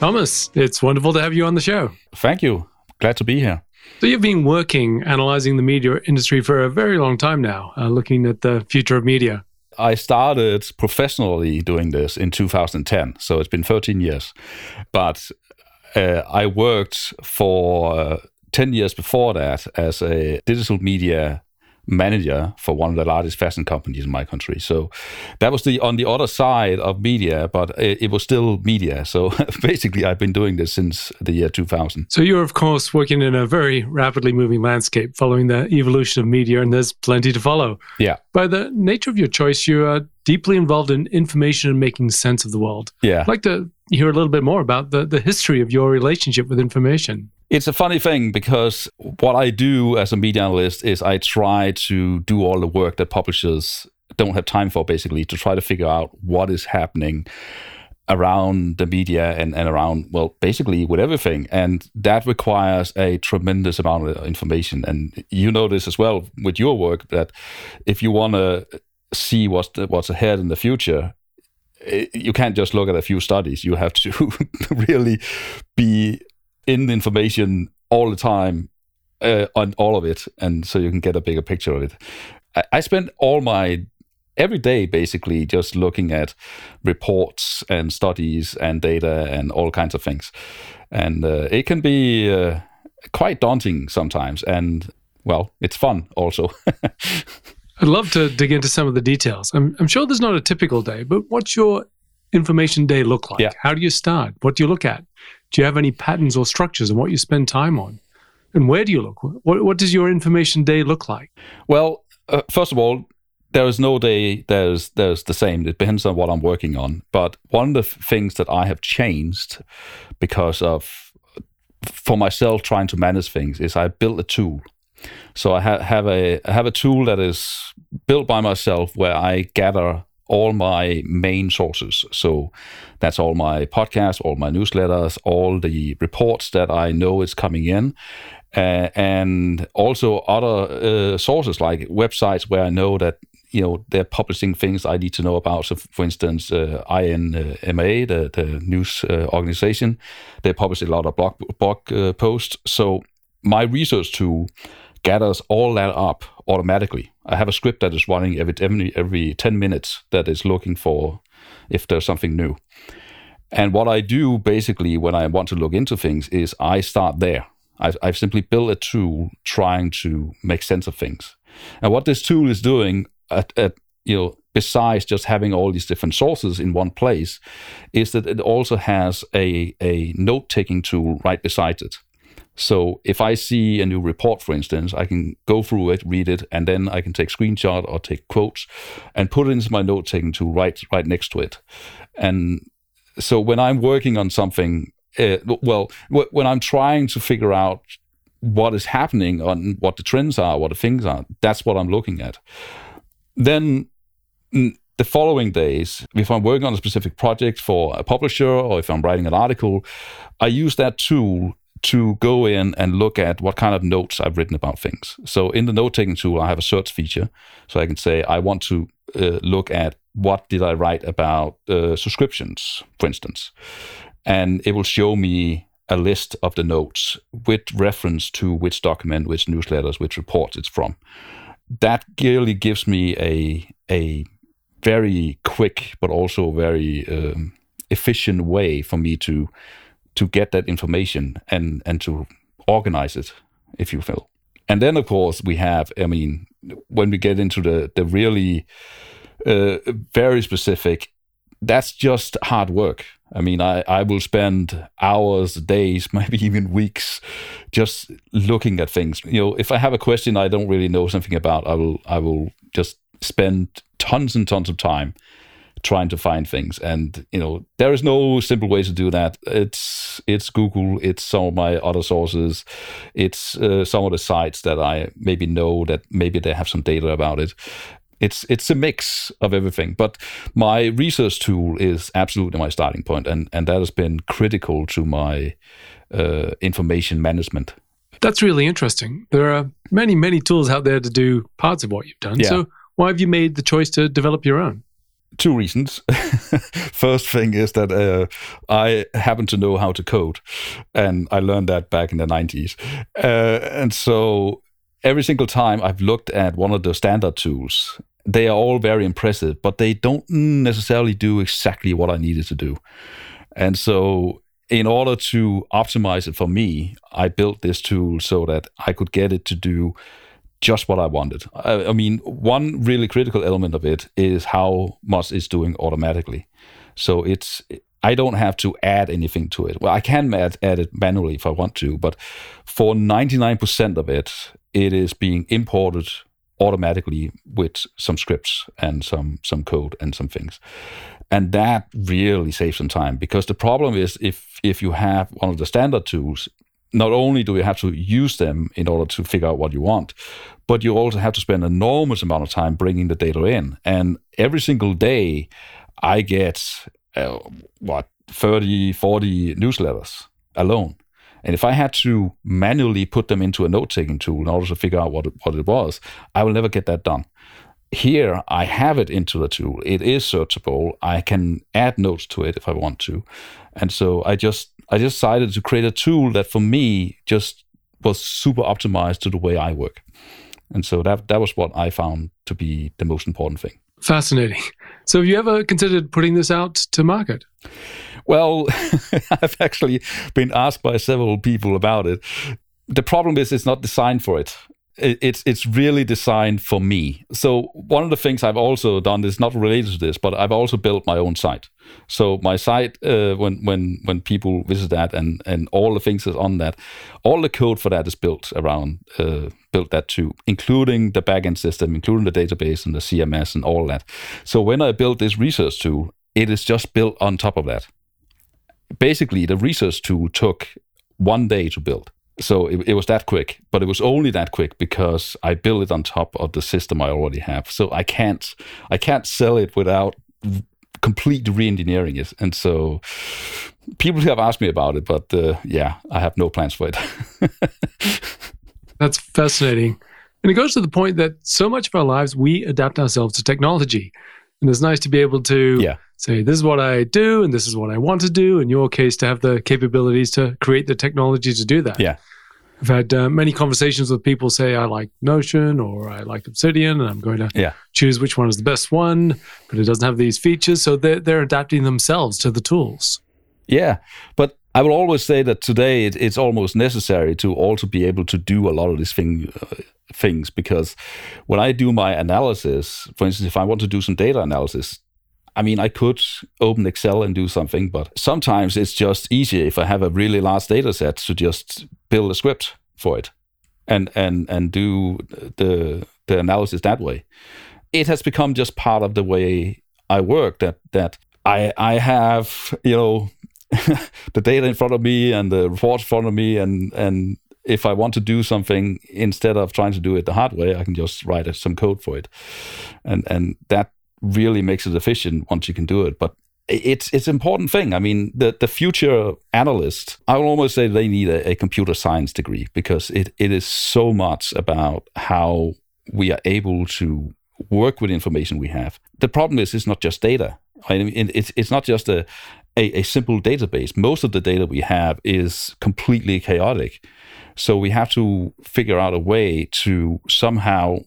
Thomas, it's wonderful to have you on the show. Thank you. Glad to be here. So, you've been working analyzing the media industry for a very long time now, uh, looking at the future of media. I started professionally doing this in 2010, so it's been 13 years. But uh, I worked for uh, 10 years before that as a digital media manager for one of the largest fashion companies in my country. So that was the on the other side of media, but it, it was still media. So basically, I've been doing this since the year 2000. So you're of course working in a very rapidly moving landscape, following the evolution of media, and there's plenty to follow. Yeah. By the nature of your choice, you are deeply involved in information and making sense of the world. Yeah. I'd like to hear a little bit more about the, the history of your relationship with information. It's a funny thing because what I do as a media analyst is I try to do all the work that publishers don't have time for, basically, to try to figure out what is happening around the media and, and around, well, basically with everything. And that requires a tremendous amount of information. And you know this as well with your work that if you want to see what's, what's ahead in the future, eh, you can't just look at a few studies. You have to really be in the information all the time uh, on all of it, and so you can get a bigger picture of it. I, I spend all my every day basically just looking at reports and studies and data and all kinds of things, and uh, it can be uh, quite daunting sometimes. And well, it's fun also. I'd love to dig into some of the details. I'm, I'm sure there's not a typical day, but what's your information day look like? Yeah. How do you start? What do you look at? Do you have any patterns or structures and what you spend time on? And where do you look? What, what does your information day look like? Well, uh, first of all, there is no day there's there's the same. It depends on what I'm working on. But one of the things that I have changed because of for myself trying to manage things is I built a tool. So I ha- have a I have a tool that is built by myself where I gather all my main sources. So that's all my podcasts, all my newsletters, all the reports that I know is coming in. Uh, and also other uh, sources like websites where I know that you know they're publishing things I need to know about. So, for instance, uh, INMA, the, the news uh, organization, they publish a lot of blog blog uh, posts. So my research tool gathers all that up automatically. I have a script that is running every every, every 10 minutes that is looking for if there's something new. And what I do basically when I want to look into things is I start there. I've, I've simply built a tool trying to make sense of things. And what this tool is doing, at, at you know, besides just having all these different sources in one place, is that it also has a, a note taking tool right beside it. So if I see a new report, for instance, I can go through it, read it, and then I can take screenshot or take quotes and put it into my note taking tool right right next to it. And so when I'm working on something, uh, well, when I'm trying to figure out what is happening on what the trends are, what the things are, that's what I'm looking at. Then the following days, if I'm working on a specific project for a publisher or if I'm writing an article, I use that tool to go in and look at what kind of notes I've written about things. So in the note taking tool, I have a search feature. So I can say, I want to uh, look at what did I write about uh, subscriptions, for instance. And it will show me a list of the notes with reference to which document, which newsletters, which reports it's from. That really gives me a, a very quick, but also very um, efficient way for me to to get that information and and to organize it, if you will. And then, of course, we have. I mean, when we get into the the really uh, very specific, that's just hard work. I mean, I, I will spend hours, days, maybe even weeks just looking at things. You know, if I have a question I don't really know something about, I will I will just spend tons and tons of time trying to find things. And you know there is no simple way to do that. It's it's google it's some of my other sources it's uh, some of the sites that i maybe know that maybe they have some data about it. It's it's a mix of everything. But my research tool is absolutely my starting point and and that has been critical to my uh, information management. That's really interesting. There are many many tools out there to do parts of what you've done. Yeah. so why have you made the choice to develop your own two reasons. First thing is that uh, I happen to know how to code, and I learned that back in the 90s. Uh, and so every single time I've looked at one of the standard tools, they are all very impressive, but they don't necessarily do exactly what I needed to do. And so, in order to optimize it for me, I built this tool so that I could get it to do just what I wanted. I, I, mean, one really critical element of it is how much it's doing automatically. So it's I don't have to add anything to it. Well, I can add, add it manually if I want to, but for 99% of it, it is being imported automatically with some scripts and some some code and some things and that really saves some time because the problem is if if you have one of the standard tools not only do you have to use them in order to figure out what you want but you also have to spend an enormous amount of time bringing the data in and every single day i get uh, what 30 40 newsletters alone and if I had to manually put them into a note taking tool in order to figure out what what it was, I will never get that done. Here, I have it into the tool. It is searchable. I can add notes to it if I want to. And so I just I just decided to create a tool that for me just was super optimized to the way I work. And so that that was what I found to be the most important thing. Fascinating. So have you ever considered putting this out to market? Well, I've actually been asked by several people about it. The problem is it's not designed for it. It's it's really designed for me. So one of the things I've also done is not related to this, but I've also built my own site. So my site, uh, when when when people visit that and and all the things is on that, all the code for that is built around uh, built that too, including the backend system, including the database and the CMS and all that. So when I built this research tool, it is just built on top of that basically the research tool took one day to build. So it, it, was that quick, but it was only that quick because I built it on top of the system I already have. So I can't I can't sell it without complete re-engineering it. And so people have asked me about it, but uh, yeah, I have no plans for it. That's fascinating. And it goes to the point that so much of our lives we adapt ourselves to technology. And it's nice to be able to yeah say, this is what I do and this is what I want to do. In your case, to have the capabilities to create the technology to do that. Yeah. I've had uh, many conversations with people say, I like Notion or I like Obsidian and I'm going to yeah. choose which one is the best one, but it doesn't have these features. So they're, they're adapting themselves to the tools. Yeah. But I will always say that today it, it's almost necessary to also be able to do a lot of these thing, uh, things because when I do my analysis, for instance, if I want to do some data analysis, I mean, I could open Excel and do something, but sometimes it's just easier if I have a really large data set to just build a script for it and and and do the the analysis that way. It has become just part of the way I work that that I I have, you know, the data in front of me and the reports in front of me and and if I want to do something instead of trying to do it the hard way, I can just write some code for it, and and that really makes it efficient once you can do it. But it's it's important thing. I mean, the the future analyst, I will almost say they need a, a, computer science degree because it, it is so much about how we are able to work with information we have. The problem is it's not just data. I mean, it's it's not just a, a, a simple database. Most of the data we have is completely chaotic. So we have to figure out a way to somehow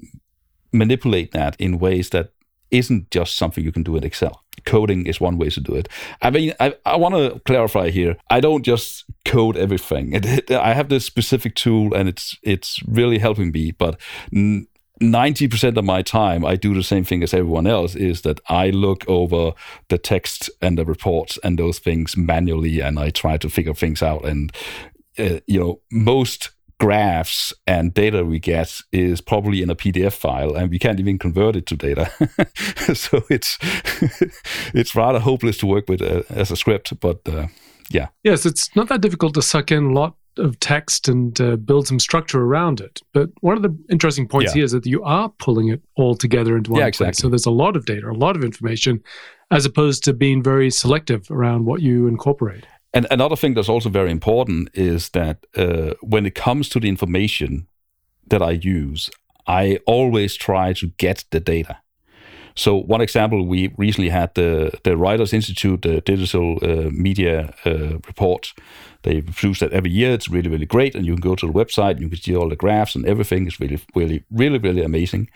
manipulate that in ways that isn't just something you can do in Excel. Coding is one way to do it. I mean, I, I want to clarify here. I don't just code everything. It, it, I have this specific tool, and it's it's really helping me. But ninety percent of my time, I do the same thing as everyone else. Is that I look over the text and the reports and those things manually, and I try to figure things out. And uh, you know, most graphs and data we get is probably in a PDF file, and we can't even convert it to data. so it's it's rather hopeless to work with uh, as a script. But uh, yeah, yes, it's not that difficult to suck in a lot of text and uh, build some structure around it. But one of the interesting points yeah. here is that you are pulling it all together into one yeah, place. So there's a lot of data, a lot of information, as opposed to being very selective around what you incorporate. And another thing that's also very important is that uh, when it comes to the information that I use, I always try to get the data. So one example, we recently had the the Reuters Institute the Digital uh, Media uh, report. They produce that every year. It's really really great, and you can go to the website. And you can see all the graphs and everything. It's really really really really amazing.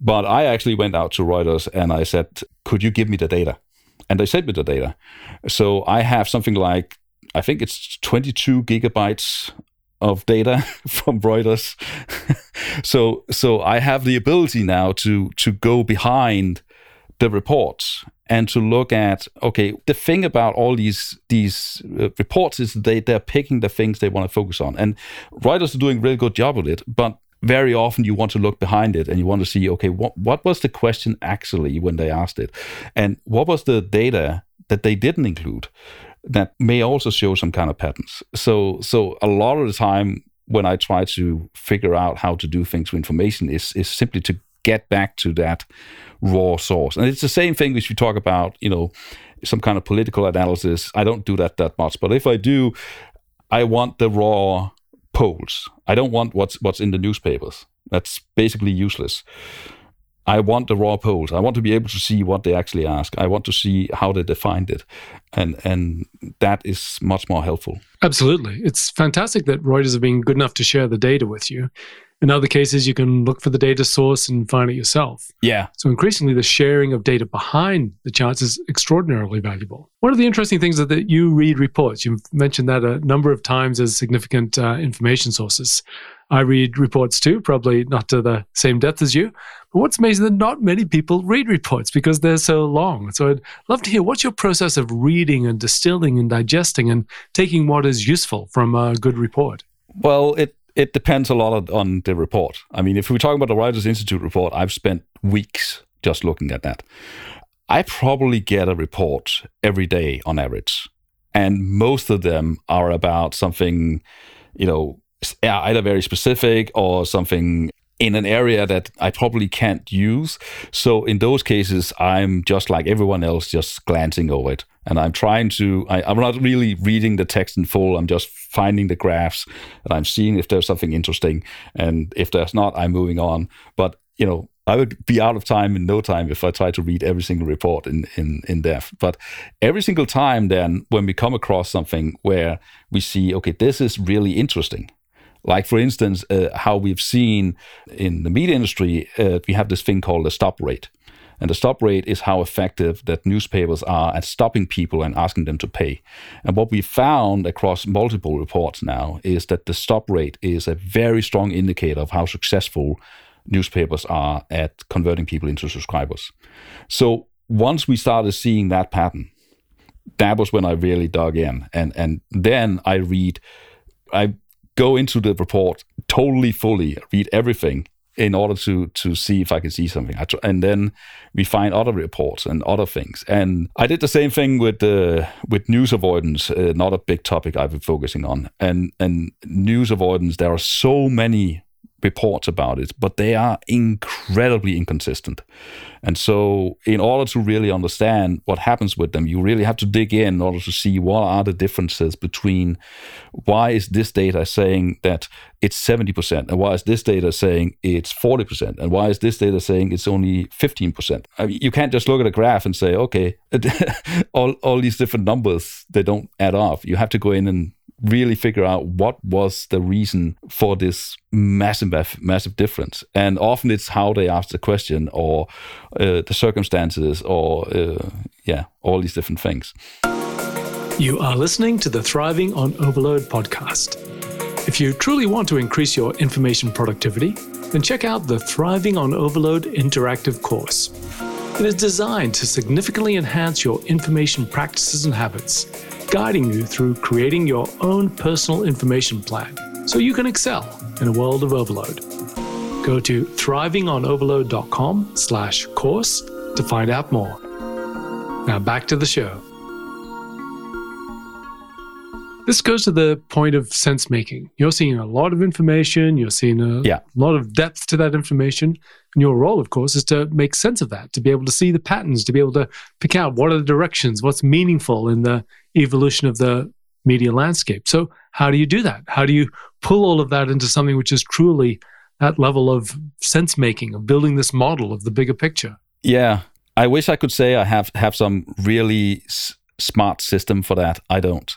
But I actually went out to Reuters and I said, "Could you give me the data?" And they sent me the data. So I have something like I think it's 22 gigabytes of data from Reuters. so so I have the ability now to to go behind the reports and to look at okay the thing about all these these uh, reports is they they're picking the things they want to focus on and Reuters are doing a really good job with it but very often you want to look behind it and you want to see okay what what was the question actually when they asked it and what was the data that they didn't include that may also show some kind of patterns. So so a lot of the time when I try to figure out how to do things with information is is simply to get back to that raw source. And it's the same thing which we talk about, you know, some kind of political analysis. I don't do that that much, but if I do, I want the raw polls. I don't want what's what's in the newspapers. That's basically useless. I want the raw polls. I want to be able to see what they actually ask. I want to see how they defined it, and and that is much more helpful. Absolutely, it's fantastic that Reuters have been good enough to share the data with you. In other cases, you can look for the data source and find it yourself. Yeah. So increasingly, the sharing of data behind the charts is extraordinarily valuable. One of the interesting things is that you read reports. You've mentioned that a number of times as significant uh, information sources. I read reports too, probably not to the same depth as you. But what's amazing that not many people read reports because they're so long. So I'd love to hear what's your process of reading and distilling and digesting and taking what is useful from a good report. Well, it it depends a lot on the report. I mean, if we're talking about the Reuters Institute report, I've spent weeks just looking at that. I probably get a report every day on average, and most of them are about something, you know, Er either very specific or something in an area that I probably can't use. So in those cases, I'm just like everyone else, just glancing over it. And I'm trying to, I, am not really reading the text in full. I'm just finding the graphs and I'm seeing if there's something interesting. And if there's not, I'm moving on. But, you know, I would be out of time in no time if I try to read every single report in, in, in depth. But every single time, then, when we come across something where we see, okay, this is really interesting, like, for instance, uh, how we've seen in the media industry, uh, we have this thing called the stop rate. And the stop rate is how effective that newspapers are at stopping people and asking them to pay. And what we found across multiple reports now is that the stop rate is a very strong indicator of how successful newspapers are at converting people into subscribers. So once we started seeing that pattern, that was when I really dug in. And and then I read I go into the report totally fully, read everything in order to to see if I can see something. and then we find other reports and other things. And I did the same thing with uh, with news avoidance, uh, not a big topic I've been focusing on. And and news avoidance, there are so many reports about it, but they are incredibly inconsistent. And so, in order to really understand what happens with them, you really have to dig in in order to see what are the differences between why is this data saying that it's 70%, and why is this data saying it's 40%, and why is this data saying it's only 15%. I mean, you can't just look at a graph and say, okay, all, all these different numbers, they don't add up. You have to go in and really figure out what was the reason for this massive massive difference. And often it's how they ask the question or uh, the circumstances or uh, yeah all these different things. You are listening to the thriving on overload podcast. If you truly want to increase your information productivity then check out the thriving on overload interactive course. It is designed to significantly enhance your information practices and habits guiding you through creating your own personal information plan so you can excel in a world of overload. Go to thrivingonoverload.com slash course to find out more. Now back to the show. This goes to the point of sense making. You're seeing a lot of information, you're seeing a yeah. lot of depth to that information. And your role, of course, is to make sense of that, to be able to see the patterns, to be able to pick out what are the directions, what's meaningful in the evolution of the media landscape. So, how do you do that? How do you pull all of that into something which is truly that level of sense making, of building this model of the bigger picture? Yeah, I wish I could say I have have some really s- smart system for that. I don't.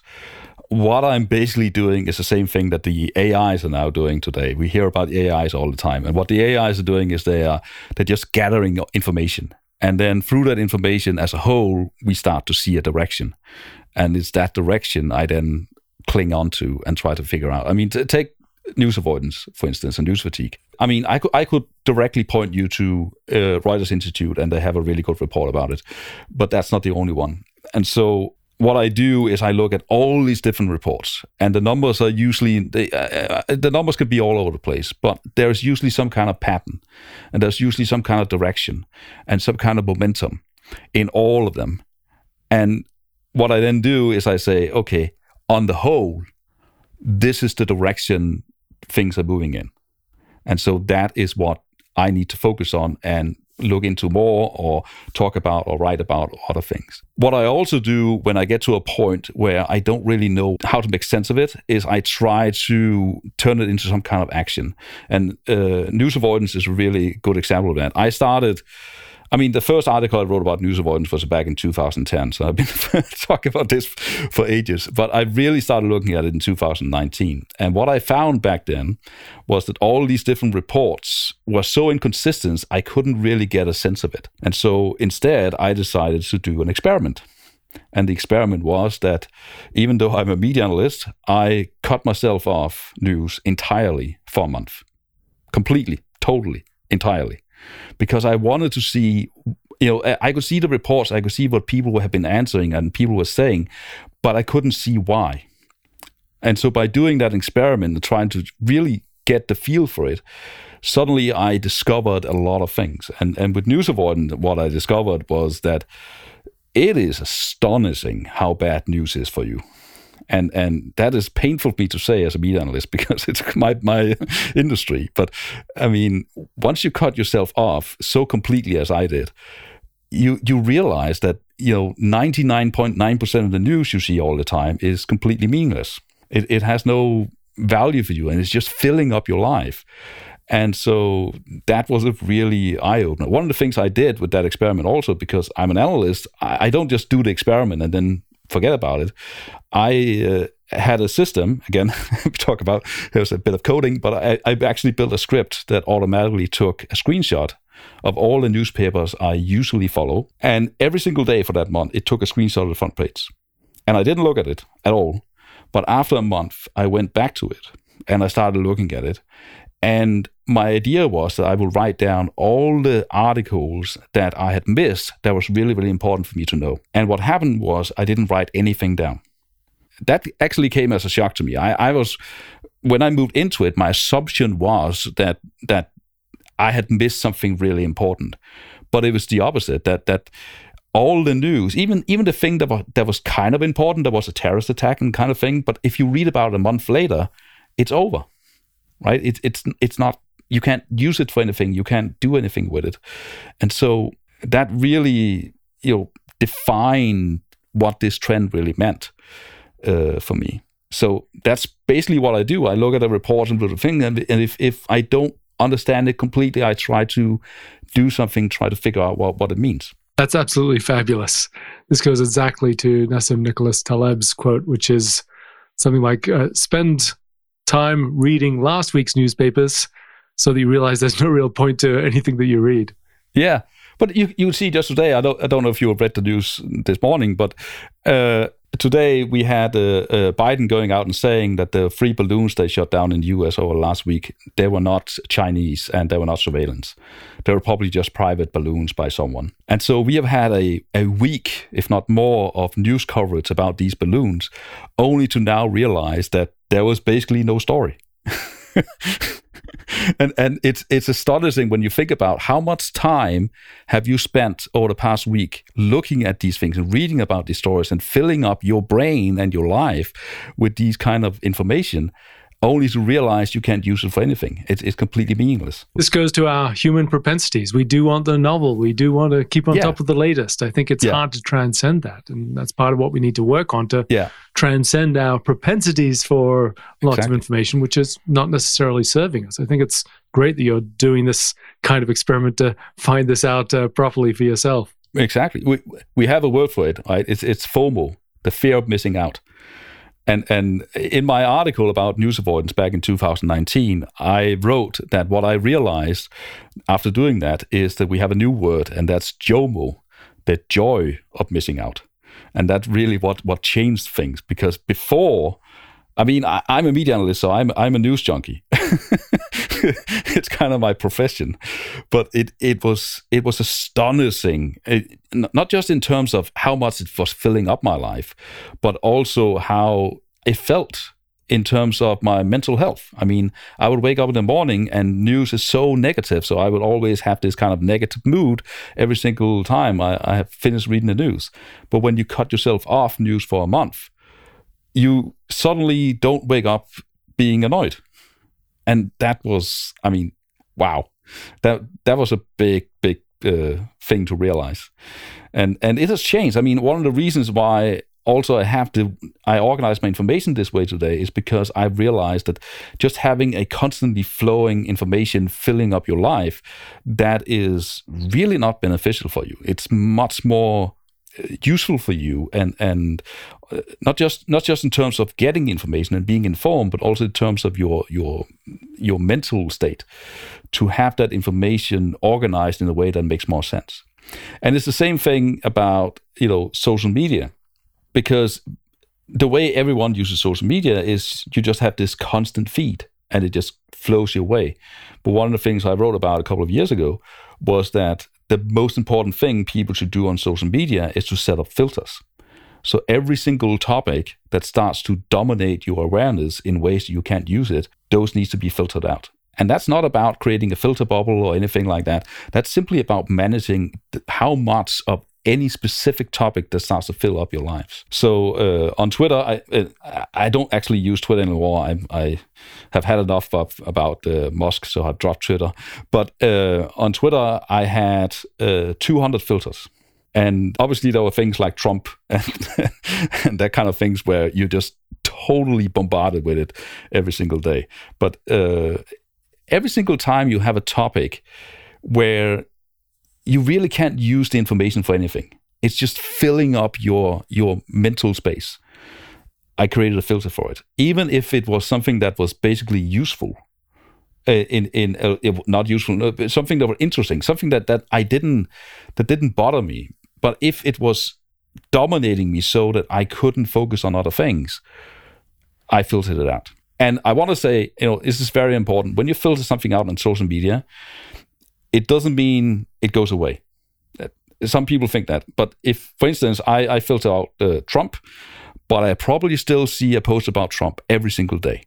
What I'm basically doing is the same thing that the AIs are now doing today. We hear about AIs all the time, and what the AIs are doing is they are they're just gathering information, and then through that information as a whole, we start to see a direction, and it's that direction I then cling on to and try to figure out. I mean, to take news avoidance, for instance, and news fatigue. I mean, I could I could directly point you to uh, Reuters Institute, and they have a really good report about it, but that's not the only one. And so what I do is I look at all these different reports, and the numbers are usually they, uh, uh the numbers can be all over the place, but there's usually some kind of pattern, and there's usually some kind of direction, and some kind of momentum in all of them. And what I then do is I say, okay, on the whole, this is the direction things are moving in. And so that is what I need to focus on and look into more or talk about or write about other things. What I also do when I get to a point where I don't really know how to make sense of it is I try to turn it into some kind of action. And uh, news avoidance is a really good example of that. I started I mean, the first article I wrote about news avoidance was back in 2010. So I've been talking about this for ages. But I really started looking at it in 2019. And what I found back then was that all these different reports were so inconsistent, I couldn't really get a sense of it. And so instead, I decided to do an experiment. And the experiment was that even though I'm a media analyst, I cut myself off news entirely for a month. Completely, totally, entirely because I wanted to see, you know, I could see the reports, I could see what people have been answering and people were saying, but I couldn't see why. And so by doing that experiment and trying to really get the feel for it, suddenly I discovered a lot of things. And and with news avoidance, what I discovered was that it is astonishing how bad news is for you and and that is painful for me to say as a media analyst because it's my my industry. But I mean, once you cut yourself off so completely as I did, you you realize that you know ninety nine point nine percent of the news you see all the time is completely meaningless. It it has no value for you, and it's just filling up your life. And so that was a really eye opener. One of the things I did with that experiment also, because I'm an analyst, I, I don't just do the experiment and then forget about it. I uh, had a system again. we talk about there's a bit of coding, but I, I actually built a script that automatically took a screenshot of all the newspapers I usually follow, and every single day for that month, it took a screenshot of the front page, and I didn't look at it at all. But after a month, I went back to it and I started looking at it, and my idea was that I would write down all the articles that I had missed that was really, really important for me to know. And what happened was I didn't write anything down. That actually came as a shock to me. I, I was when I moved into it, my assumption was that that I had missed something really important. But it was the opposite, that that all the news, even even the thing that was, that was kind of important, there was a terrorist attack and kind of thing, but if you read about it a month later, it's over right? It's it's it's not you can't use it for anything. You can't do anything with it, and so that really you know defined what this trend really meant uh, for me. So that's basically what I do. I look at a report and do the thing, and, and if if I don't understand it completely, I try to do something, try to figure out what, what it means. That's absolutely fabulous. This goes exactly to Nassim Nicholas Taleb's quote, which is something like uh, spend time reading last week's newspapers so that you realize there's no real point to anything that you read. Yeah. But you you see just today, I don't I don't know if you have read the news this morning, but uh, today we had uh, uh, Biden going out and saying that the three balloons they shot down in the U.S. over last week they were not Chinese and they were not surveillance. They were probably just private balloons by someone. And so we have had a a week, if not more, of news coverage about these balloons, only to now realize that there was basically no story. and and it's it's astonishing when you think about how much time have you spent over the past week looking at these things and reading about these stories and filling up your brain and your life with these kind of information only to realize you can't use it for anything. It's, it's completely meaningless. This goes to our human propensities. We do want the novel. We do want to keep on Yeah. top of the latest. I think it's Yeah. hard to transcend that. And that's part of what we need to work on to Yeah. transcend our propensities for lots Exactly. of information, which is not necessarily serving us. I think it's great that you're doing this kind of experiment to find this out uh, properly for yourself. Exactly. We we have a word for it, right? It's it's FOMO, the fear of missing out. And and in my article about news avoidance back in 2019, I wrote that what I realized after doing that is that we have a new word, and that's JOMO, the joy of missing out. And that's really what what changed things because before I mean, I, I'm a media analyst, so I'm I'm a news junkie. it's kind of my profession, but it it was it was astonishing. It, not just in terms of how much it was filling up my life, but also how it felt in terms of my mental health. I mean, I would wake up in the morning and news is so negative, so I would always have this kind of negative mood every single time I, I have finished reading the news. But when you cut yourself off news for a month, you suddenly don't wake up being annoyed. And that was, I mean, wow, that that was a big, big uh, thing to realize, and and it has changed. I mean, one of the reasons why also I have to I organize my information this way today is because I've realized that just having a constantly flowing information filling up your life that is really not beneficial for you. It's much more useful for you and and uh, not just not just in terms of getting information and being informed but also in terms of your your your mental state to have that information organized in a way that makes more sense. And it's the same thing about you know social media because the way everyone uses social media is you just have this constant feed and it just flows your way. But one of the things i wrote about a couple of years ago was that the most important thing people should do on social media is to set up filters. So every single topic that starts to dominate your awareness in ways you can't use it, those needs to be filtered out. And that's not about creating a filter bubble or anything like that. That's simply about managing how much of any specific topic that starts to fill up your lives. So uh, on Twitter, I uh, I don't actually use Twitter anymore. I, I have had enough of about uh, Musk, so I've dropped Twitter. But uh, on Twitter, I had uh, 200 filters. And obviously, there were things like Trump and, and that kind of things where you just totally bombarded with it every single day. But every single time you have a topic where you really can't use the information for anything. It's just filling up your your mental space. I created a filter for it, even if it was something that was basically useful. Uh, in in uh, not useful, no, something that was interesting, something that that I didn't that didn't bother me. But if it was dominating me so that I couldn't focus on other things, I filtered it out. And I want to say, you know, this is very important. When you filter something out on social media, it doesn't mean it goes away. Uh, Some people think that. But if, for instance, I, I filter out uh, Trump, but I probably still see a post about Trump every single day.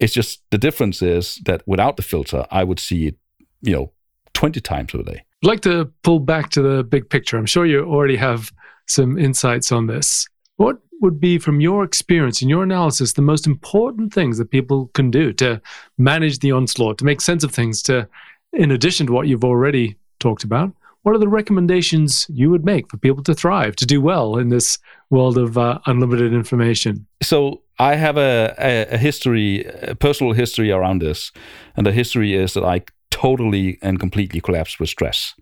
It's just the difference is that without the filter, I would see it, you know, 20 times a day. I'd like to pull back to the big picture. I'm sure you already have some insights on this. What would be, from your experience and your analysis, the most important things that people can do to manage the onslaught, to make sense of things, to, in addition to what you've already talked about, what are the recommendations you would make for people to thrive, to do well in this world of uh, unlimited information? so I have a, a, a history, a personal history around this, and the history is that I totally and completely collapsed with stress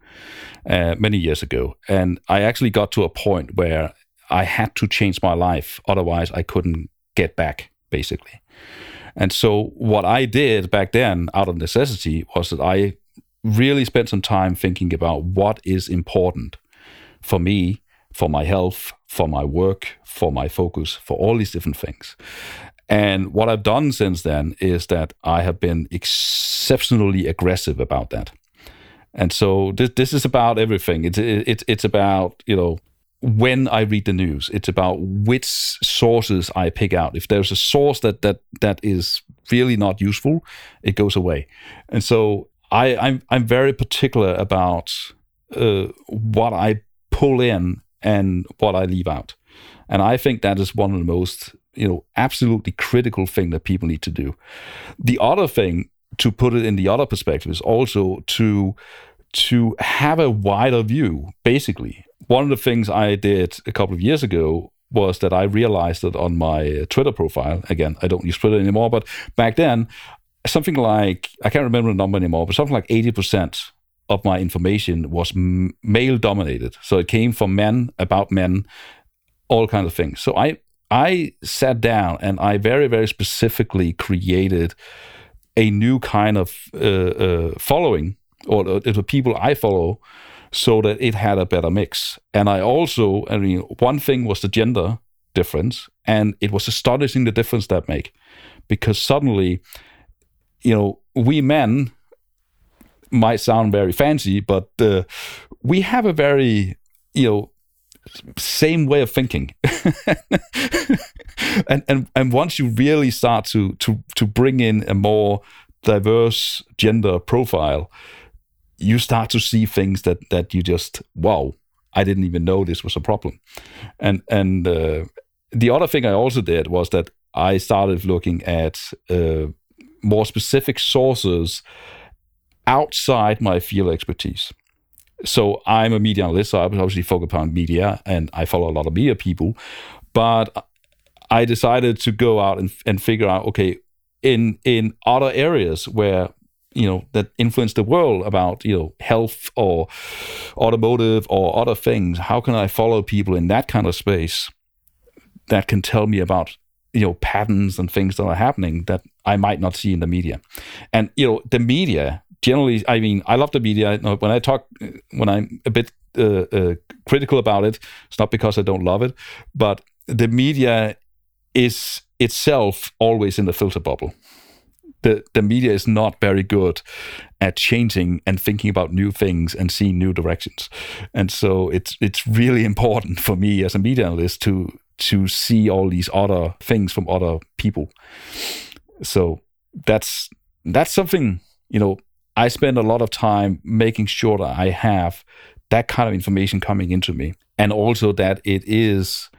uh, many years ago, and I actually got to a point where I had to change my life, otherwise I couldn't get back, basically. And so what I did back then, out of necessity, was that I really spent some time thinking about what is important for me, for my health, for my work, for my focus, for all these different things. And what I've done since then is that I have been exceptionally aggressive about that. And so this this is about everything. It's it's it's about you know when I read the news. It's about which sources I pick out. If there's a source that that that is really not useful, it goes away. And so I I'm I'm very particular about uh, what I pull in and what I leave out. And I think that is one of the most you know absolutely critical thing that people need to do. The other thing to put it in the other perspective is also to to have a wider view. Basically, one of the things I did a couple of years ago was that I realized that on my Twitter profile, again, I don't use Twitter anymore, but back then, something like, I can't remember the number anymore, but something like 80% of my information was m- male dominated. So it came from men, about men, all kinds of things. So I, I sat down and I very, very specifically created a new kind of uh, uh, following or the people I follow so that it had a better mix. And I also, I mean, one thing was the gender difference, and it was astonishing the difference that make, because suddenly, you know, we men might sound very fancy, but uh, we have a very, you know, same way of thinking. and, and and once you really start to to to bring in a more diverse gender profile, you start to see things that that you just wow i didn't even know this was a problem and and uh, the other thing i also did was that i started looking at uh, more specific sources outside my field expertise. So i'm a media analyst so i was obviously focused on media and i follow a lot of media people but i decided to go out and, and figure out okay in in other areas where you know that influence the world about you know health or automotive or other things how can i follow people in that kind of space that can tell me about you know patterns and things that are happening that i might not see in the media. And you know the media generally i mean i love the media. When i talk when i'm a bit uh, uh, critical about it it's not because i don't love it but the media is itself always in the filter bubble. The, the media is not very good at changing and thinking about new things and seeing new directions. And so it's it's really important for me as a media analyst to to see all these other things from other people. So that's that's something, you know, I spend a lot of time making sure that I have that kind of information coming into me and also that it is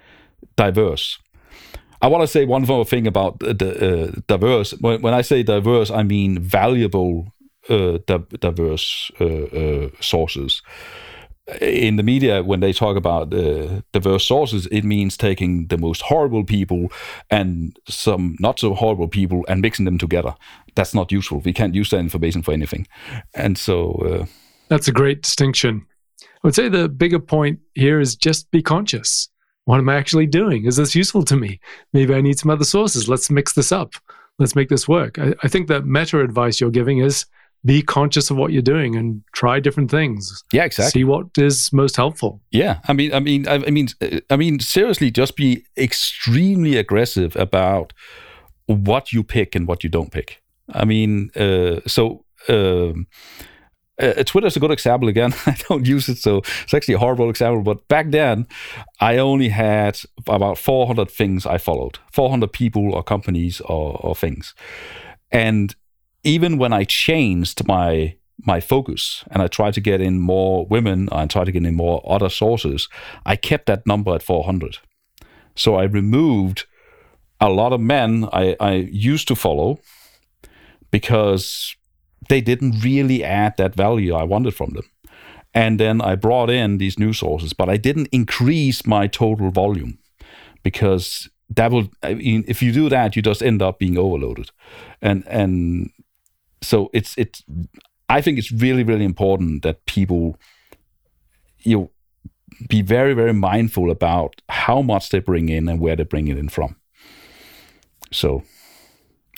diverse I want to say one more thing about the uh, diverse. When, when, I say diverse, I mean valuable, uh, diverse uh, uh, sources. In the media, when they talk about uh, diverse sources, it means taking the most horrible people and some not so horrible people and mixing them together. That's not useful. We can't use that information for anything. And so. Uh, That's a great distinction. I would say the bigger point here is just be conscious what am I actually doing? Is this useful to me? Maybe I need some other sources. Let's mix this up. Let's make this work. I, I think that meta advice you're giving is be conscious of what you're doing and try different things. Yeah, exactly. See what is most helpful. Yeah, I mean, I mean, I, I mean, I mean, seriously, just be extremely aggressive about what you pick and what you don't pick. I mean, uh, so. Um, uh, Twitter is a good example again. I don't use it, so it's actually a horrible example. But back then, I only had about 400 things I followed 400 people or companies or, or things. And even when I changed my my focus and I tried to get in more women and tried to get in more other sources, I kept that number at 400. So I removed a lot of men I, I used to follow because they didn't really add that value I wanted from them. And then I brought in these new sources, but I didn't increase my total volume because that will I mean, if you do that, you just end up being overloaded. And and so it's it's I think it's really, really important that people you know, be very, very mindful about how much they bring in and where they bring it in from. So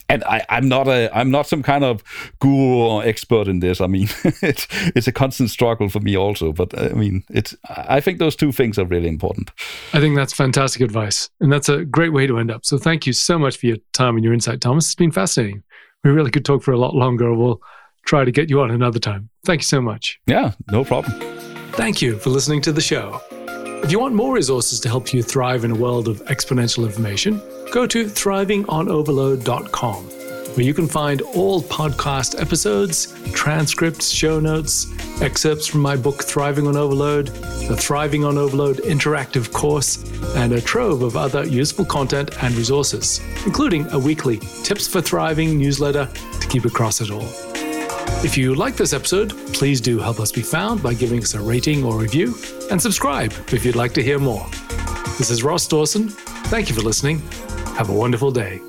and I, am not a I'm not some kind of guru or expert in this. I mean, it's it's a constant struggle for me also. But uh, I mean, it's I think those two things are really important. I think that's fantastic advice, and that's a great way to end up. So thank you so much for your time and your insight, Thomas. It's been fascinating. We really could talk for a lot longer. We'll try to get you on another time. Thank you so much. Yeah, no problem. Thank you for listening to the show. If you want more resources to help you thrive in a world of exponential information, go to thrivingonoverload.com. where you can find all podcast episodes, transcripts, show notes, excerpts from my book Thriving on Overload, the Thriving on Overload interactive course, and a trove of other useful content and resources, including a weekly Tips for Thriving newsletter to keep across it all. If you like this episode, please do help us be found by giving us a rating or review, and subscribe if you'd like to hear more. This is Ross Dawson. Thank you for listening. Have a wonderful day.